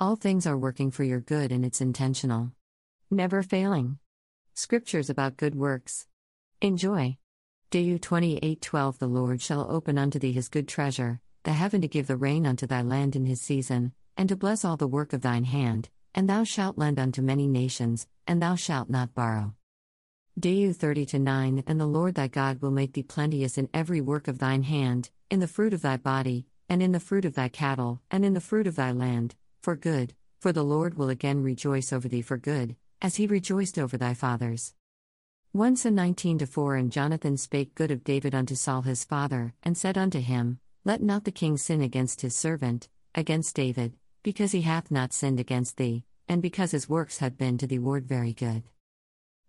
All things are working for your good and it's intentional. Never failing. Scriptures about good works. Enjoy. Du 28:12 The Lord shall open unto thee his good treasure, the heaven to give the rain unto thy land in his season, and to bless all the work of thine hand, and thou shalt lend unto many nations, and thou shalt not borrow. Du 30 9 And the Lord thy God will make thee plenteous in every work of thine hand, in the fruit of thy body, and in the fruit of thy cattle, and in the fruit of thy land, for good, for the Lord will again rejoice over thee for good, as he rejoiced over thy fathers. 1 Son 19 4 And Jonathan spake good of David unto Saul his father, and said unto him, Let not the king sin against his servant, against David, because he hath not sinned against thee, and because his works have been to thee ward very good.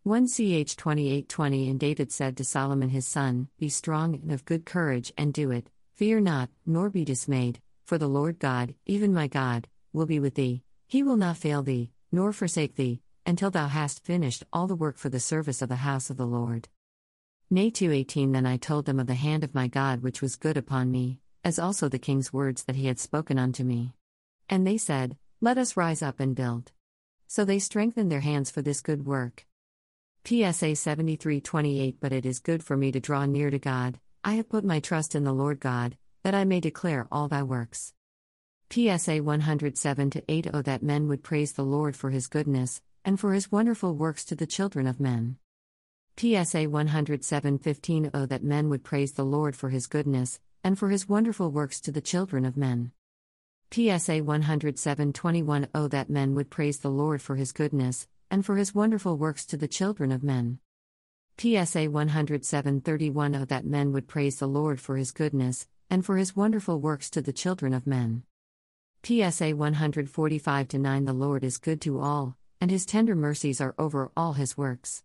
1 Ch 28:20 And David said to Solomon his son, Be strong and of good courage, and do it, fear not, nor be dismayed, for the Lord God, even my God, will be with thee, he will not fail thee, nor forsake thee, until thou hast finished all the work for the service of the house of the Lord. Nay 2:18 Then I told them of the hand of my God which was good upon me, as also the king's words that he had spoken unto me. And they said, Let us rise up and build. So they strengthened their hands for this good work. PSA 73:28 But it is good for me to draw near to God. I have put my trust in the Lord God, that I may declare all thy works. PSA 107 8 Oh, that men would praise the Lord for his goodness, and for his wonderful works to the children of men. PSA 107 15 Oh, that men would praise the Lord for his goodness, and for his wonderful works to the children of men. PSA 107 21 Oh, that men would praise the Lord for his goodness, and for his wonderful works to the children of men. PSA 107 31 Oh, that men would praise the Lord for his goodness, and for his wonderful works to the children of men. PSA 145 9 The Lord is good to all, and his tender mercies are over all his works.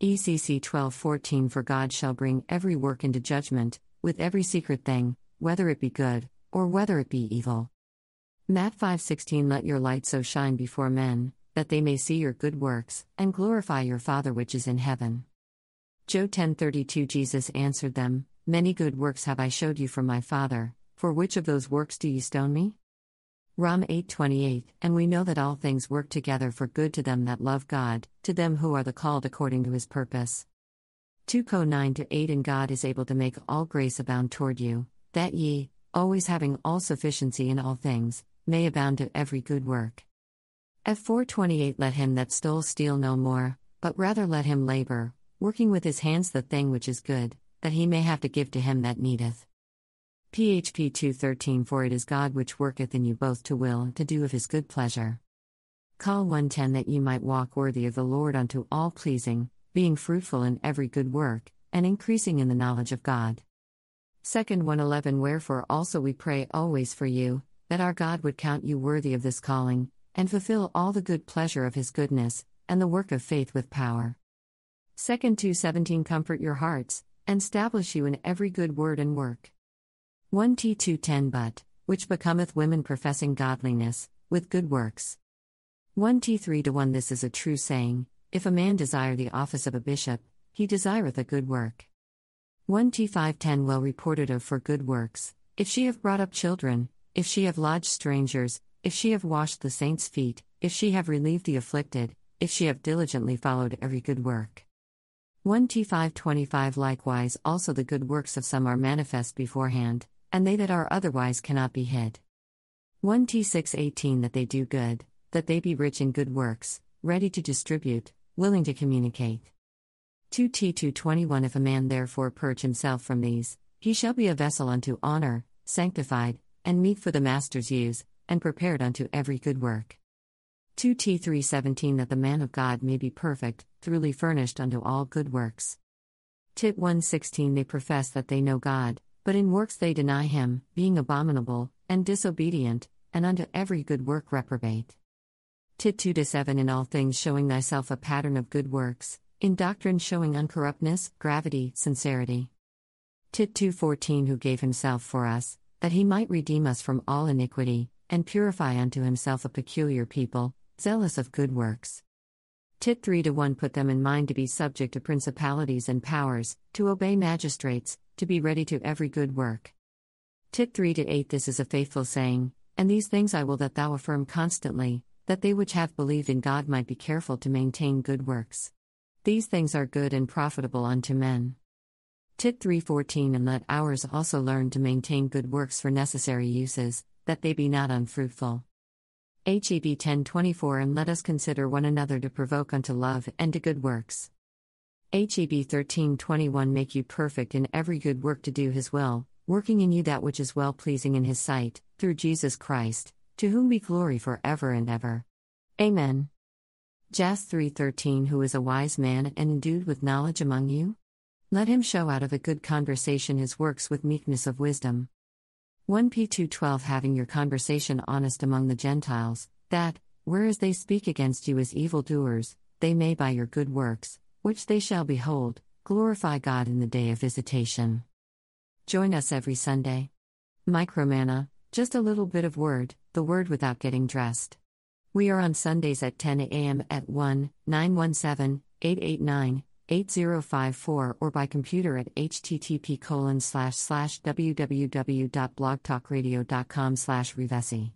ECC 12:14 For God shall bring every work into judgment, with every secret thing, whether it be good, or whether it be evil. Matt 5:16 Let your light so shine before men, that they may see your good works, and glorify your Father which is in heaven. Joe 10:32 Jesus answered them, Many good works have I showed you from my Father, for which of those works do ye stone me? Rom 8:28 And we know that all things work together for good to them that love God, to them who are the called according to his purpose. 2 Co 9 to 8 And God is able to make all grace abound toward you, that ye, always having all sufficiency in all things, may abound to every good work. F 428 Let him that stole steal no more, but rather let him labor, working with his hands the thing which is good, that he may have to give to him that needeth. PHP 213 For it is God which worketh in you both to will and to do of his good pleasure. Call 110 That ye might walk worthy of the Lord unto all pleasing, being fruitful in every good work, and increasing in the knowledge of God. 2nd 111 Wherefore also we pray always for you, that our God would count you worthy of this calling, and fulfill all the good pleasure of his goodness, and the work of faith with power. 2nd 217 Comfort your hearts, and establish you in every good word and work. 1 T 210 But, which becometh women professing godliness, with good works. 1 T 3 to 1 This is a true saying If a man desire the office of a bishop, he desireth a good work. 1 T 510 Well reported of for good works, if she have brought up children, if she have lodged strangers, if she have washed the saints' feet, if she have relieved the afflicted, if she have diligently followed every good work. 1 T 525 Likewise also the good works of some are manifest beforehand and they that are otherwise cannot be hid. 1 T 618 That they do good, that they be rich in good works, ready to distribute, willing to communicate. 2 T 221 If a man therefore purge himself from these, he shall be a vessel unto honor, sanctified, and meet for the master's use, and prepared unto every good work. 2 T 317 That the man of God may be perfect, truly furnished unto all good works. Tit 116 They profess that they know God, but in works they deny him, being abominable, and disobedient, and unto every good work reprobate. Tit 2 7 In all things showing thyself a pattern of good works, in doctrine showing uncorruptness, gravity, sincerity. Tit 2 14 Who gave himself for us, that he might redeem us from all iniquity, and purify unto himself a peculiar people, zealous of good works. Tit 3 to 1 Put them in mind to be subject to principalities and powers, to obey magistrates, to be ready to every good work. Tit 3 to 8 This is a faithful saying, And these things I will that thou affirm constantly, that they which have believed in God might be careful to maintain good works. These things are good and profitable unto men. Tit 3:14 And let ours also learn to maintain good works for necessary uses, that they be not unfruitful. HEB 10:24 And let us consider one another to provoke unto love and to good works. HEB 13:21 Make you perfect in every good work to do his will, working in you that which is well pleasing in his sight, through Jesus Christ, to whom be glory for ever and ever. Amen. Jas 3:13 Who is a wise man and endued with knowledge among you? Let him show out of a good conversation his works with meekness of wisdom. 1 P 2:12 Having your conversation honest among the Gentiles, that, whereas they speak against you as evildoers, they may by your good works, which they shall behold, glorify God in the day of visitation. Join us every Sunday. Micromana, just a little bit of word, the word without getting dressed. We are on Sundays at 10 a.m. at 1 917 889 8054 or by computer at http colon slash slash www.blogtalkradio.com slash revesi.